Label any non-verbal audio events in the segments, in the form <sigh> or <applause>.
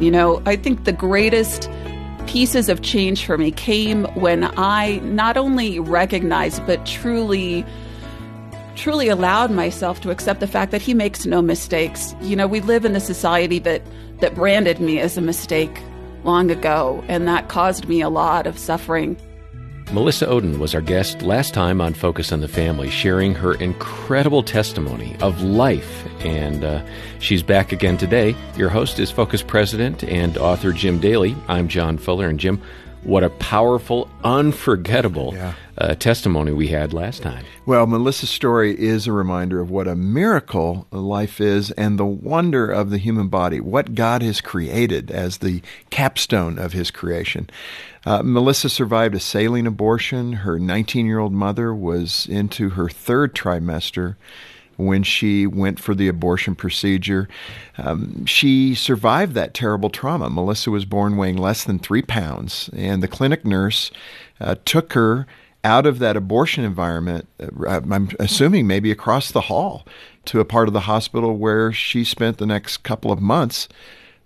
You know, I think the greatest pieces of change for me came when I not only recognized but truly truly allowed myself to accept the fact that he makes no mistakes. You know, we live in a society that that branded me as a mistake long ago and that caused me a lot of suffering. Melissa Ohden was our guest last time on Focus on the Family, sharing her incredible testimony of life. And uh, she's back again today. Your host is Focus President and author Jim Daly. I'm John Fuller. And Jim, what a powerful, unforgettable yeah. Uh, testimony we had last time. Well, Melissa's story is a reminder of what a miracle life is and the wonder of the human body, what God has created as the capstone of his creation. Uh, Melissa survived a saline abortion. Her 19 year old mother was into her third trimester when she went for the abortion procedure. Um, she survived that terrible trauma. Melissa was born weighing less than three pounds, and the clinic nurse uh, took her out of that abortion environment, uh, I'm assuming maybe across the hall to a part of the hospital where she spent the next couple of months.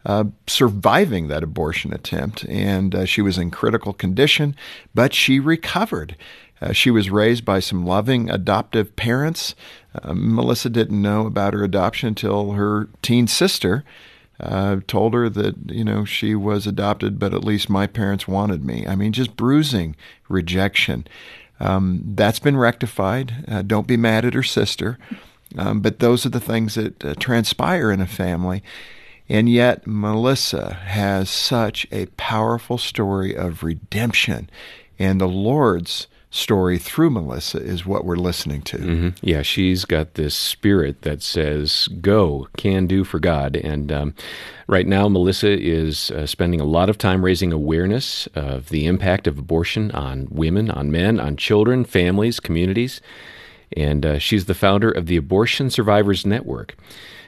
Uh, surviving that abortion attempt, and uh, she was in critical condition, but she recovered. Uh, she was raised by some loving adoptive parents. Uh, Melissa didn't know about her adoption until her teen sister uh, told her that you know she was adopted, but at least my parents wanted me. I mean, just bruising rejection. Um, that's been rectified. Uh, don't be mad at her sister. Um, but those are the things that uh, transpire in a family. And yet, Melissa has such a powerful story of redemption and the Lord's story through Melissa is what we're listening to. Mm-hmm. Yeah, she's got this spirit that says, go, can do for God. And um, right now, Melissa is uh, spending a lot of time raising awareness of the impact of abortion on women, on men, on children, families, communities. And uh, she's the founder of the Abortion Survivors Network.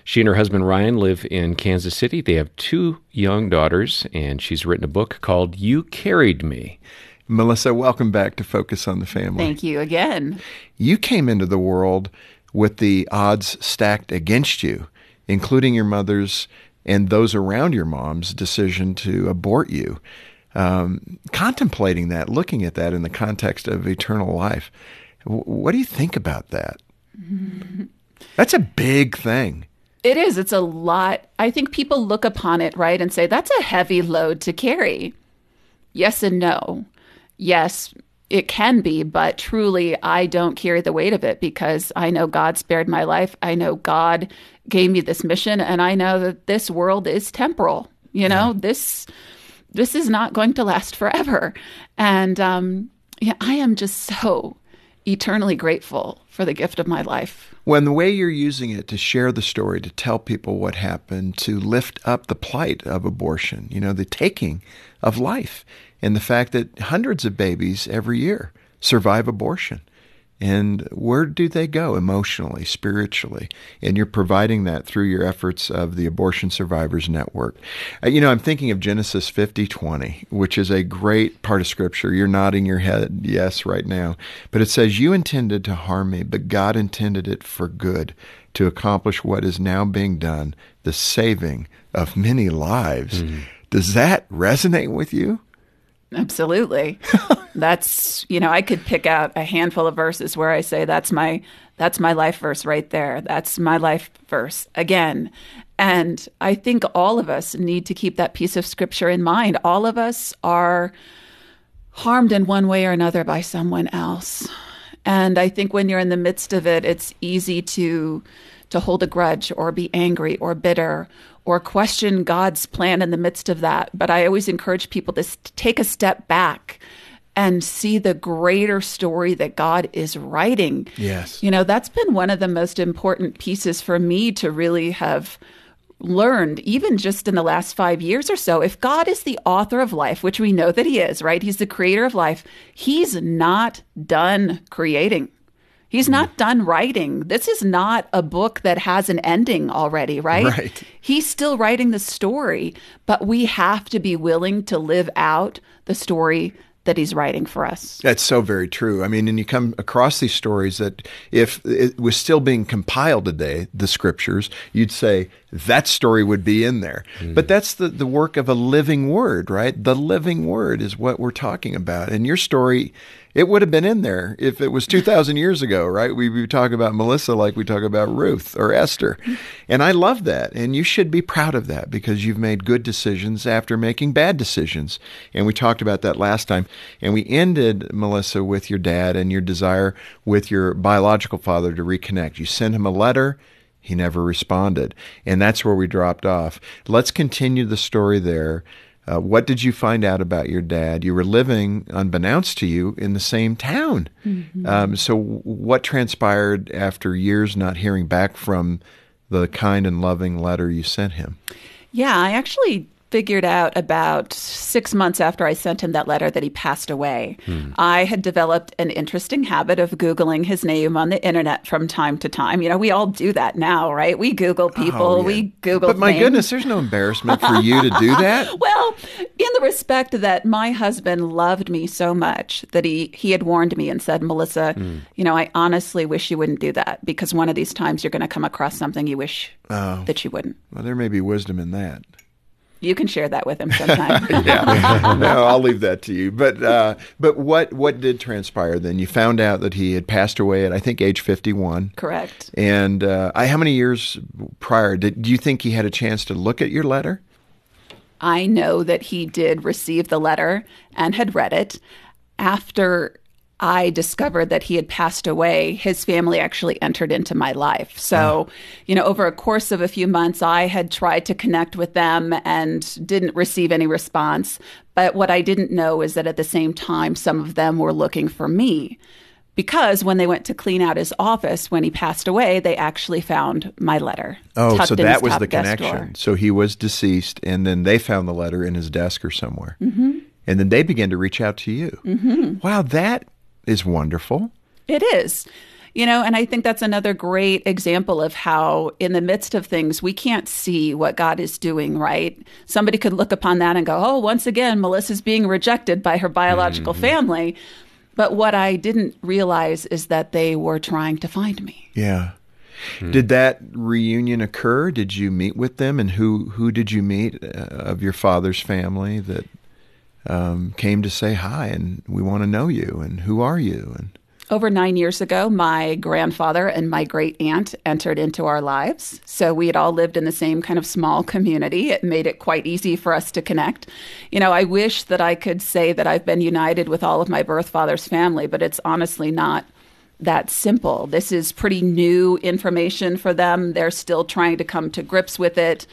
She and her husband Ryan live in Kansas City. They have two young daughters, and she's written a book called You Carried Me. Melissa, welcome back to Focus on the Family. Thank you again. You came into the world with the odds stacked against you, including your mother's and those around your mom's decision to abort you. Um, contemplating that, looking at that in the context of eternal life, w- what do you think about that? <laughs> That's a big thing. It is. It's a lot. I think people look upon it, right, and say, that's a heavy load to carry. Yes and no yes, it can be, but truly, I don't carry the weight of it because I know God spared my life. I know God gave me this mission, and I know that this world is temporal. You know, yeah. this this is not going to last forever, and um, yeah, I am just so eternally grateful for the gift of my life. When the way you're using it to share the story, to tell people what happened, to lift up the plight of abortion, you know, the taking of life, and the fact that hundreds of babies every year survive abortion. And where do they go emotionally, spiritually? And you're providing that through your efforts of the Abortion Survivors Network. Uh, you know, I'm thinking of Genesis 50:20, which is a great part of Scripture. You're nodding your head yes right now. But it says, You intended to harm me, but God intended it for good to accomplish what is now being done, the saving of many lives. Mm-hmm. Does that resonate with you? Absolutely. <laughs> that's, you know, I could pick out a handful of verses where I say that's my that's my life verse right there. That's my life verse again. And I think all of us need to keep that piece of scripture in mind. All of us are harmed in one way or another by someone else. And I think when you're in the midst of it, it's easy to to hold a grudge or be angry or bitter or question God's plan in the midst of that. But I always encourage people to take a step back and see the greater story that God is writing. Yes. You know, that's been one of the most important pieces for me to really have learned, even just in the last five years or so. If God is the author of life, which we know that He is, right? He's the creator of life, He's not done creating. He's not done writing. This is not a book that has an ending already, right? Right. He's still writing the story, but we have to be willing to live out the story that he's writing for us. That's so very true. I mean, and you come across these stories that if it was still being compiled today, the scriptures, you'd say, that story would be in there. Mm. But that's the, the work of a living word, right? The living word is what we're talking about. And your story, it would have been in there if it was 2,000 years ago, right? We, we talk about Melissa like we talk about Ruth or Esther. And I love that. And you should be proud of that because you've made good decisions after making bad decisions. And we talked about that last time. And we ended, Melissa, with your dad and your desire with your biological father to reconnect. You sent him a letter he never responded. And that's where we dropped off. Let's continue the story there. Uh, what did you find out about your dad? You were living, unbeknownst to you, in the same town. Mm-hmm. Um, so, what transpired after years not hearing back from the kind and loving letter you sent him? Yeah, I actually figured out about six months after I sent him that letter that he passed away. Hmm. I had developed an interesting habit of Googling his name on the internet from time to time. You know, we all do that now, right? We Google oh, people, oh, yeah. we Google But my names. goodness, there's no embarrassment for you to do that. <laughs> well, in the respect that my husband loved me so much that he, he had warned me and said, Melissa, hmm. you know, I honestly wish you wouldn't do that because one of these times you're going to come across something you wish oh. that you wouldn't. Well, there may be wisdom in that. You can share that with him sometime. <laughs> yeah, <laughs> no, I'll leave that to you. But uh, but what what did transpire then? You found out that he had passed away at I think age fifty one. Correct. And uh, I, how many years prior did do you think he had a chance to look at your letter? I know that he did receive the letter and had read it after I discovered that he had passed away, his family actually entered into my life. So, you know, over a course of a few months, I had tried to connect with them and didn't receive any response. But what I didn't know is that at the same time, some of them were looking for me. Because when they went to clean out his office when he passed away, they actually found my letter. Oh, so that was the connection. So he was deceased, and then they found the letter in his desk or somewhere. Mm-hmm. And then they began to reach out to you. Mm-hmm. Wow, that is wonderful. It is. You know, and I think that's another great example of how, in the midst of things, we can't see what God is doing, right? Somebody could look upon that and go, oh, once again, Melissa's being rejected by her biological mm-hmm. family. But what I didn't realize is that they were trying to find me. Yeah. Hmm. Did that reunion occur? Did you meet with them, and who who did you meet uh, of your father's family that um, came to say hi and we want to know you and who are you and over nine years ago, my grandfather and my great aunt entered into our lives. So we had all lived in the same kind of small community. It made it quite easy for us to connect. You know, I wish that I could say that I've been united with all of my birth father's family, but it's honestly not that simple. This is pretty new information for them. They're still trying to come to grips with it.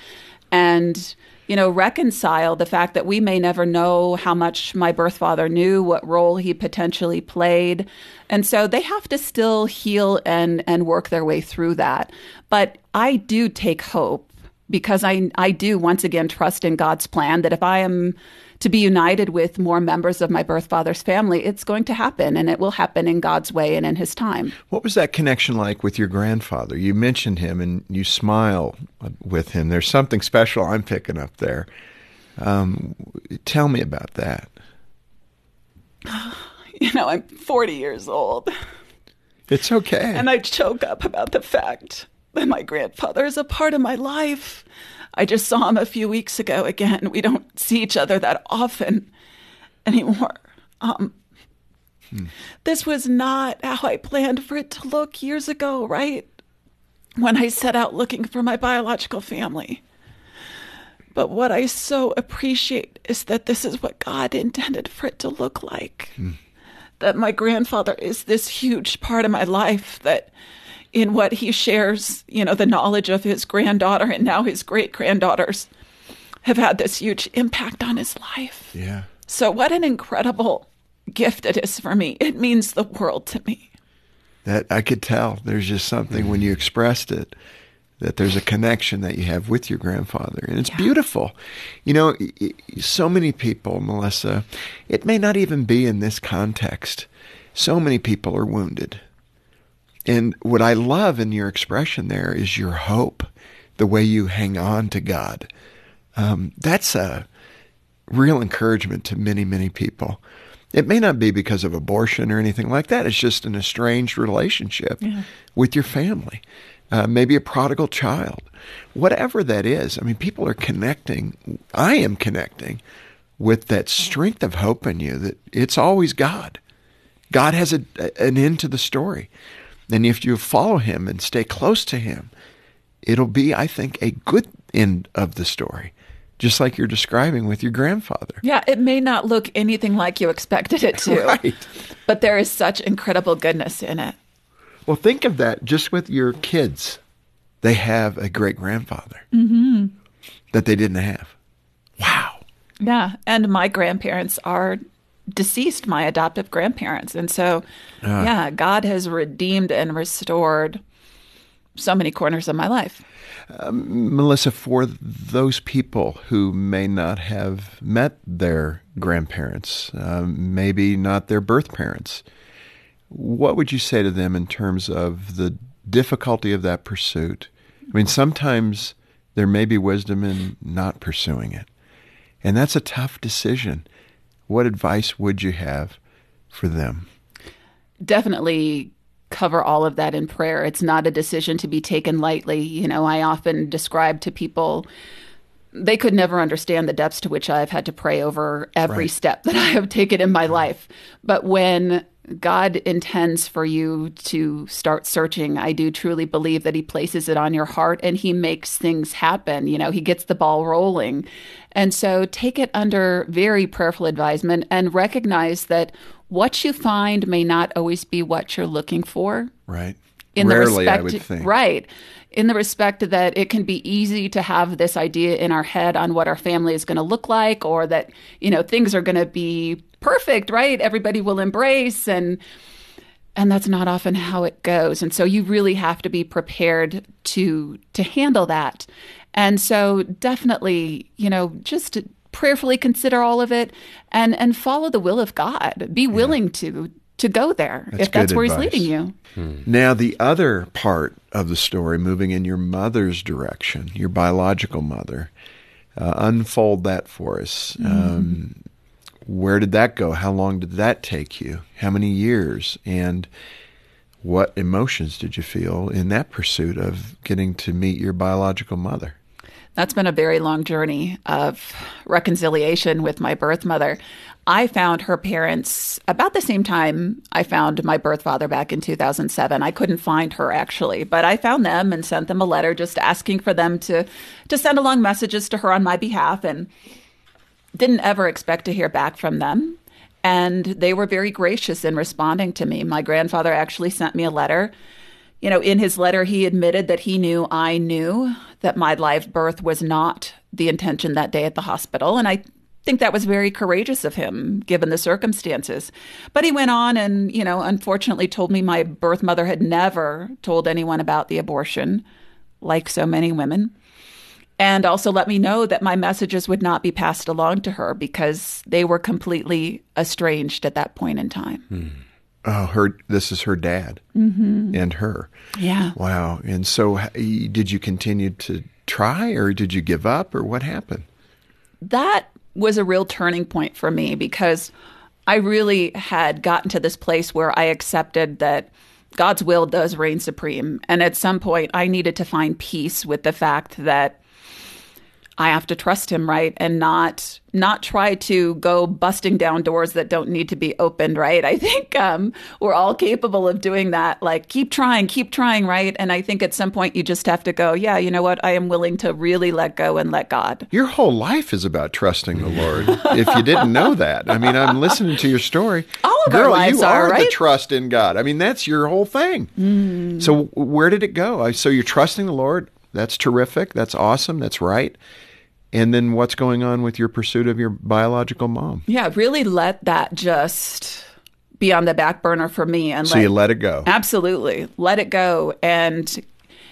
And you know, reconcile the fact that we may never know how much my birth father knew, what role he potentially played. And so they have to still heal and, and work their way through that. But I do take hope because I, I do once again trust in God's plan that if I am to be united with more members of my birth father's family, it's going to happen and it will happen in God's way and in his time. What was that connection like with your grandfather? You mentioned him and you smile with him. There's something special I'm picking up there. Um, tell me about that. <sighs> You know, I'm 40 years old. It's okay. And I choke up about the fact that my grandfather is a part of my life. I just saw him a few weeks ago again. We don't see each other that often anymore. Um, hmm. This was not how I planned for it to look years ago, right? When I set out looking for my biological family. But what I so appreciate is that this is what God intended for it to look like. Hmm. That my grandfather is this huge part of my life that in what he shares, you know, the knowledge of his granddaughter and now his great granddaughters have had this huge impact on his life. Yeah. So, what an incredible gift it is for me. It means the world to me. That I could tell. There's just something when you expressed it that there's a connection that you have with your grandfather. And it's yeah. beautiful. You know, so many people, Melissa, it may not even be in this context. So many people are wounded and what I love in your expression there is your hope, the way you hang on to God. Um, that's a real encouragement to many, many people. It may not be because of abortion or anything like that. It's just an estranged relationship yeah. with your family. uh, maybe a prodigal child, whatever that is. I mean, people are connecting. I am connecting with that strength of hope in you that it's always God. God has a, an end to the story. And if you follow him and stay close to him, it'll be, I think, a good end of the story, just like you're describing with your grandfather. Yeah, it may not look anything like you expected it to, <laughs> Right. but there is such incredible goodness in it. Well, think of that just with your kids. They have a great grandfather mm-hmm. that they didn't have. Wow. Yeah, and my grandparents are deceased, my adoptive grandparents. And so, yeah, God has redeemed and restored so many corners of my life. Melissa, for those people who may not have met their grandparents, um, maybe not their birth parents, what would you say to them in terms of the difficulty of that pursuit? I mean, sometimes there may be wisdom in not pursuing it, and that's a tough decision. What advice would you have for them? definitely cover all of that in prayer. It's not a decision to be taken lightly. You know, I often describe to people they could never understand the depths to which I've had to pray over every Right. step that <laughs> I have taken in my life. But when God intends for you to start searching, I do truly believe that He places it on your heart and He makes things happen. You know, He gets the ball rolling. And so take it under very prayerful advisement and recognize that what you find may not always be what you're looking for Right. In Rarely, the I respect would think. right in the respect that it can be easy to have this idea in our head on what our family is going to look like or that you know things are going to be perfect right? Everybody will embrace and and that's not often how it goes. And so you really have to be prepared to to handle that. And so definitely you know just prayerfully consider all of it and and follow the will of god. Be willing to to go there That's if that's where advice. he's leading you Now, the other part of the story, moving in your mother's direction, your biological mother, uh, unfold that for us. Um, where did that go? How long did that take you? How many years? And what emotions did you feel in that pursuit of getting to meet your biological mother? That's been a very long journey of reconciliation with my birth mother. I found her parents about the same time I found my birth father back in 2007. I couldn't find her actually, but I found them and sent them a letter just asking for them to to send along messages to her on my behalf and didn't ever expect to hear back from them. And they were very gracious in responding to me. My grandfather actually sent me a letter you know, in his letter, he admitted that he knew I knew that my live birth was not the intention that day at the hospital. And I think that was very courageous of him, given the circumstances. But he went on and, you know, unfortunately told me my birth mother had never told anyone about the abortion, like so many women. And also let me know that my messages would not be passed along to her because they were completely estranged at that point in time. Hmm. Oh, her. This is her dad mm-hmm. and her. Yeah. Wow. And so, did you continue to try, or did you give up, or what happened? that was a real turning point for me because I really had gotten to this place where I accepted that God's will does reign supreme. And at some point, I needed to find peace with the fact that I have to trust him, right? And not not try to go busting down doors that don't need to be opened, right? I think um, we're all capable of doing that. Like, keep trying, keep trying, right? And I think at some point you just have to go, yeah, you know what? I am willing to really let go and let God. Your whole life is about trusting the Lord. if you didn't know that, I mean, I'm listening to your story. All of our Girl, lives you are, the right? trust in God. I mean, that's your whole thing. So, where did it go? I- So, you're trusting the Lord. That's terrific. That's awesome. That's right. And then, what's going on with your pursuit of your biological mom? Yeah, really let that just be on the back burner for me and So let, you let it go. absolutely let it go and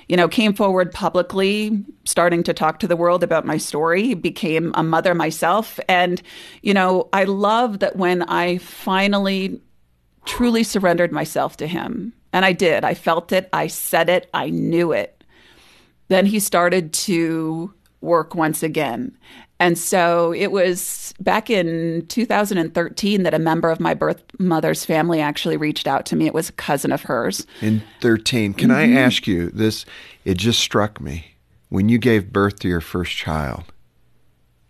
you know came forward publicly starting to talk to the world about my story became a mother myself and you know I love that when I finally truly surrendered myself to him and I did I felt it I said it I knew it then he started to work once again. And so it was back in 2013 that a member of my birth mother's family actually reached out to me. It was a cousin of hers. In 13. Can I mm-hmm. ask you this? It just struck me. When you gave birth to your first child,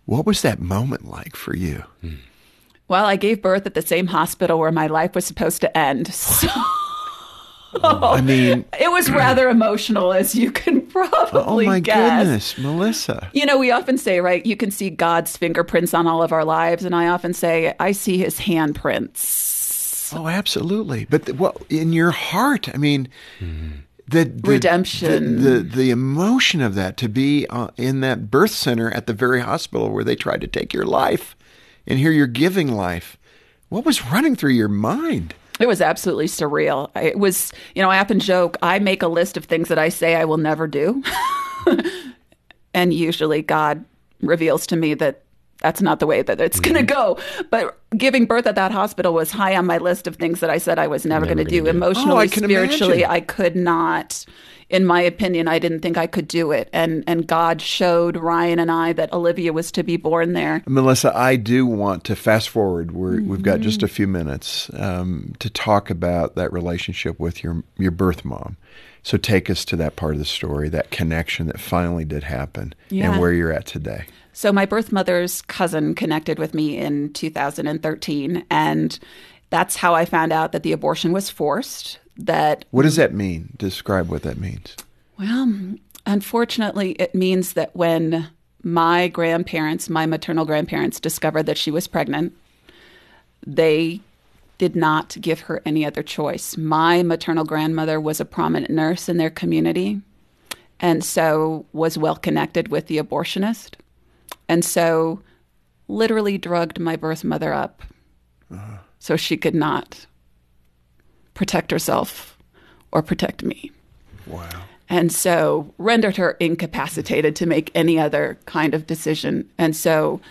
what was that moment like for you? Hmm. Well, I gave birth at the same hospital where my life was supposed to end. <laughs> So I <laughs> mean, it was rather emotional, as you can <laughs> probably oh my guess. goodness, Melissa. You know, we often say, right, you can see God's fingerprints on all of our lives. And I often say, I see his handprints. Oh, absolutely. But the, what in your heart? I mean, the, the Redemption. the, the the emotion of that to be uh, in that birth center at the very hospital where they tried to take your life, and here you're giving life. What was running through your mind? It was absolutely surreal. It was, you know, I often joke, I make a list of things that I say I will never do. <laughs> and usually God reveals to me that that's not the way that it's going to go. But giving birth at that hospital was high on my list of things that I said I was never, Never going to do. do. Emotionally, Oh, I spiritually, imagine. I could not. In my opinion, I didn't think I could do it. And and God showed Ryan and I that Olivia was to be born there. Melissa, I do want to fast forward. We're, We've got just a few minutes um, to talk about that relationship with your your birth mom. So take us to that part of the story, that connection that finally did happen, Yeah. and where you're at today. So my birth mother's cousin connected with me in 2013 and that's how I found out that the abortion was forced that What does that mean? Describe what that means. well unfortunately it means that when my grandparents my maternal grandparents discovered that she was pregnant they did not give her any other choice. My maternal grandmother was a prominent nurse in their community and so was well connected with the abortionist. And so literally drugged my birth mother up so she could not protect herself or protect me. Wow. And so rendered her incapacitated to make any other kind of decision. And so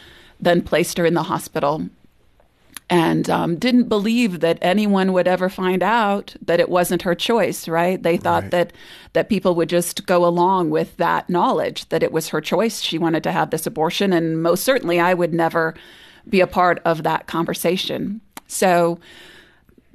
then placed her in the hospital and um, didn't believe that anyone would ever find out that it wasn't her choice right? They thought Right. that that people would just go along with that knowledge that it was her choice. She wanted to have this abortion and most certainly i would never be a part of that conversation. So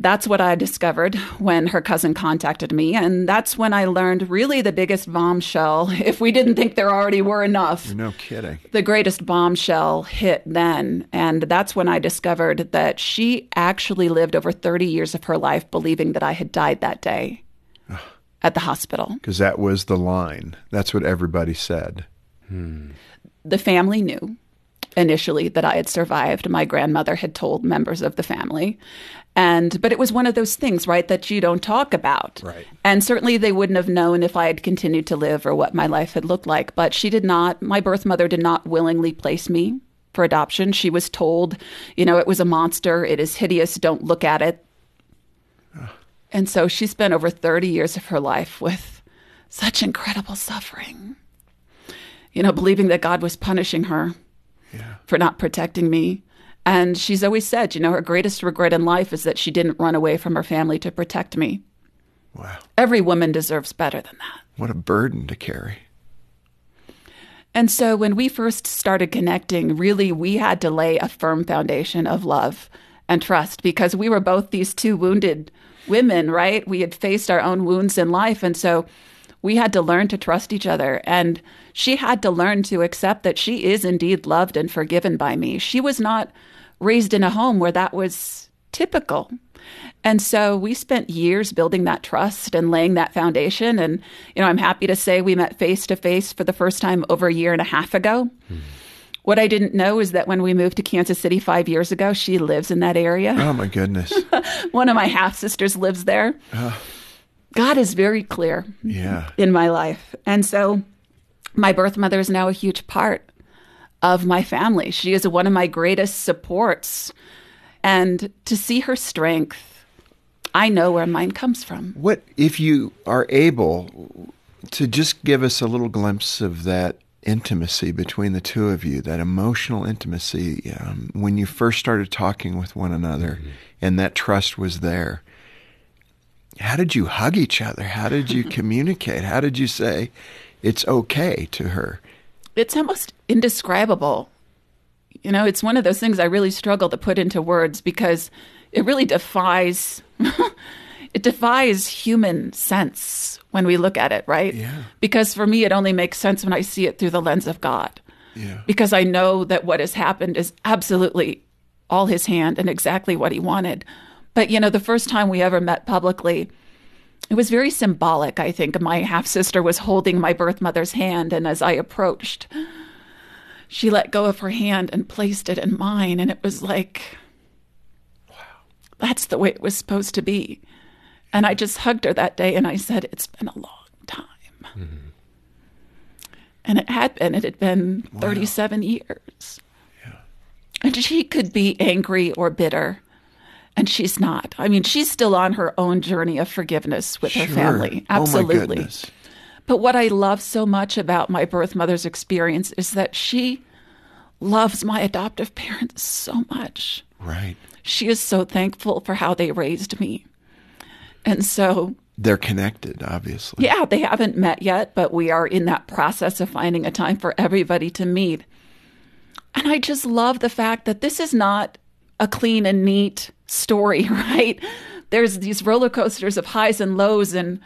that's what I discovered when her cousin contacted me. And that's when I learned really the biggest bombshell, <laughs> if we didn't think there already were enough No kidding. the greatest bombshell hit then. And that's when I discovered that she actually lived over 30 years of her life believing that I had died that day <sighs> at the hospital. Because that was the line. That's what everybody said. The family knew initially that I had survived. My grandmother had told members of the family. And but it was one of those things, right, that you don't talk about. Right. And certainly they wouldn't have known if I had continued to live or what my life had looked like. But she did not, my birth mother did not willingly place me for adoption. She was told, you know, it was a monster, it is hideous, don't look at it. And so she spent over 30 years of her life with such incredible suffering. You know, believing that God was punishing her. For not protecting me. And she's always said, you know, her greatest regret in life is that she didn't run away from her family to protect me. Wow. Every woman deserves better than that. What a burden to carry. And so when we first started connecting, really we had to lay a firm foundation of love and trust because we were both these two wounded women, right? We had faced our own wounds in life. And so we had to learn to trust each other. And she had to learn to accept that she is indeed loved and forgiven by me. She was not raised in a home where that was typical. And so we spent years building that trust and laying that foundation. And, you know, I'm happy to say we met face to face for the first time over a year and a half ago. Hmm. What I didn't know is that when we moved to Kansas City five years ago, she lives in that area. Oh my goodness. <laughs> One of my half sisters lives there. Uh. God is very clear Yeah. in my life. And so my birth mother is now a huge part of my family. She is one of my greatest supports. And to see her strength, I know where mine comes from. What if you are able to just give us a little glimpse of that intimacy between the two of you, that emotional intimacy um, when you first started talking with one another and that trust was there? How did you hug each other? How did you <laughs> communicate? How did you say it's okay to her? it's almost indescribable. You know, it's one of those things I really struggle to put into words because it really defies <laughs> it defies human sense when we look at it, right? Yeah. Because for me it only makes sense when I see it through the lens of God. Yeah. Because I know that what has happened is absolutely all his hand and exactly what he wanted. But you know, the first time we ever met publicly, it was very symbolic, I think. My half sister was holding my birth mother's hand, and as I approached, she let go of her hand and placed it in mine. And it was like, wow, that's the way it was supposed to be. And I just hugged her that day and I said, It's been a long time. Mm-hmm. And it had been, it had been wow. 37 years. Yeah. And she could be angry or bitter and she's not. I mean, she's still on her own journey of forgiveness with sure. her family. Oh, Absolutely. Oh but what I love so much about my birth mother's experience is that she loves my adoptive parents so much. Right. She is so thankful for how they raised me. And so they're connected, obviously. Yeah, they haven't met yet, but we are in that process of finding a time for everybody to meet. And I just love the fact that this is not a clean and neat story, <laughs> right? There's these roller coasters of highs and lows and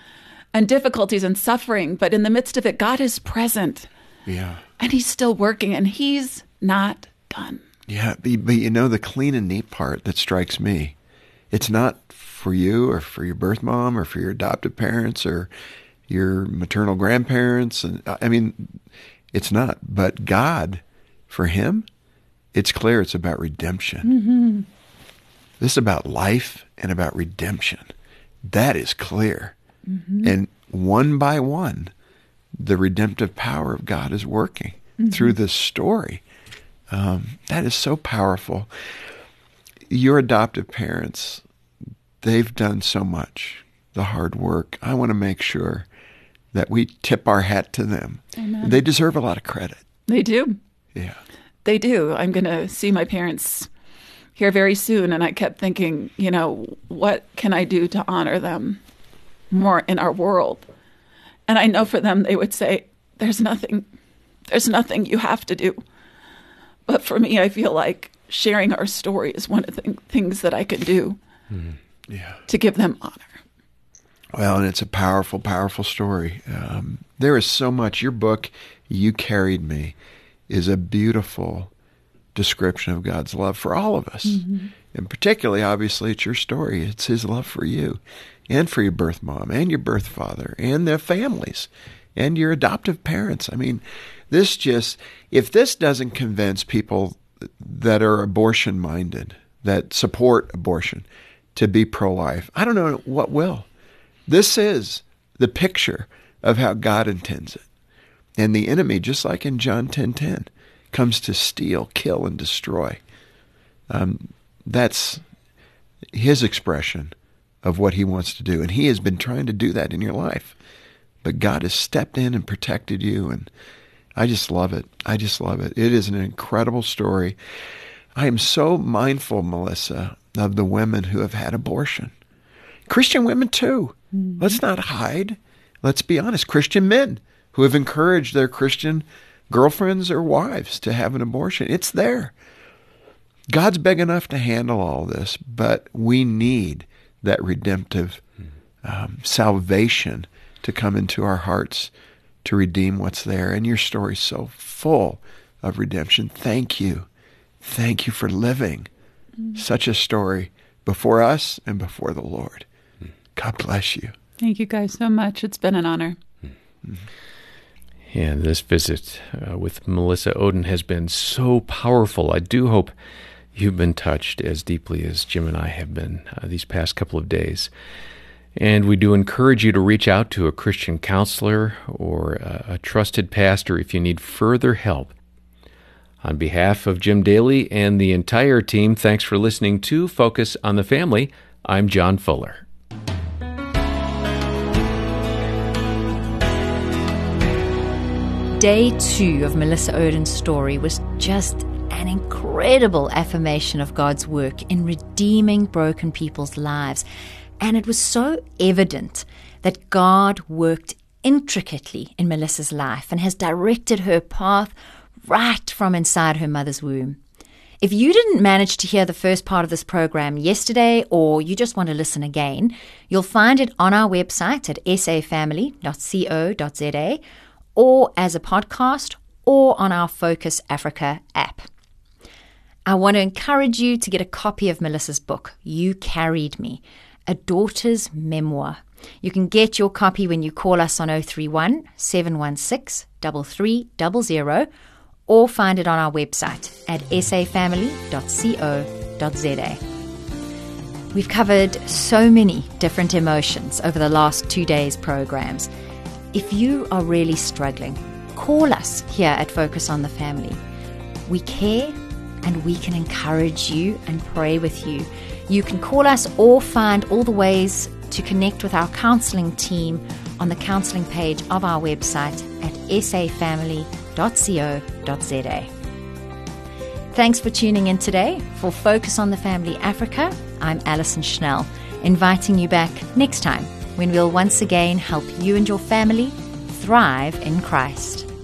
and difficulties and suffering, but in the midst of it, God is present. Yeah. And he's still working and he's not done. Yeah, but you know the clean and neat part that strikes me. It's not for you or for your birth mom or for your adoptive parents or your maternal grandparents and I mean it's not, but God for him it's clear it's about redemption. Mm-hmm. This is about life and about redemption. That is clear. Mm-hmm. And one by one, the redemptive power of God is working mm-hmm. through this story. Um, that is so powerful. Your adoptive parents, they've done so much, the hard work. I want to make sure that we tip our hat to them. Amen. They deserve a lot of credit. They do. Yeah. They do. I'm going to see my parents here very soon. And I kept thinking, you know, what can I do to honor them more in our world? And I know for them, they would say, there's nothing, there's nothing you have to do. But for me, I feel like sharing our story is one of the things that I can do mm, yeah. to give them honor. Well, and it's a powerful, powerful story. Um, there is so much. Your book, You Carried Me, is a beautiful description of God's love for all of us. Mm-hmm. And particularly, obviously, it's your story. It's His love for you and for your birth mom and your birth father and their families and your adoptive parents. I mean, this just, if this doesn't convince people that are abortion minded, that support abortion, to be pro life, I don't know what will. This is the picture of how God intends it. And the enemy, just like in John 10:10, 10, 10, comes to steal, kill, and destroy. Um, that's his expression of what he wants to do, and he has been trying to do that in your life. But God has stepped in and protected you, and I just love it. I just love it. It is an incredible story. I am so mindful, Melissa, of the women who have had abortion. Christian women too. Mm-hmm. Let's not hide. Let's be honest. Christian men who have encouraged their Christian girlfriends or wives to have an abortion. It's there. God's big enough to handle all this, but we need that redemptive um, salvation to come into our hearts to redeem what's there. And your story's so full of redemption. Thank you. Thank you for living mm-hmm. such a story before us and before the Lord. God bless you. Thank you guys so much. It's been an honor. Mm-hmm. And this visit uh, with Melissa Ohden has been so powerful. I do hope you've been touched as deeply as Jim and I have been uh, these past couple of days. And we do encourage you to reach out to a Christian counselor or a, a trusted pastor if you need further help. On behalf of Jim Daly and the entire team, thanks for listening to Focus on the Family. I'm John Fuller. Day two of Melissa Ohden's story was just an incredible affirmation of God's work in redeeming broken people's lives. And it was so evident that God worked intricately in Melissa's life and has directed her path right from inside her mother's womb. If you didn't manage to hear the first part of this program yesterday or you just want to listen again, you'll find it on our website at safamily.co.za or as a podcast or on our Focus Africa app. I want to encourage you to get a copy of Melissa's book, You Carried Me, a daughter's memoir. You can get your copy when you call us on 031 716 3300 or find it on our website at safamily.co.za. We've covered so many different emotions over the last two days' programs. If you are really struggling, call us here at Focus on the Family. We care and we can encourage you and pray with you. You can call us or find all the ways to connect with our counseling team on the counseling page of our website at safamily.co.za. Thanks for tuning in today. For Focus on the Family Africa, I'm Alison Schnell, inviting you back next time when we'll once again help you and your family thrive in Christ.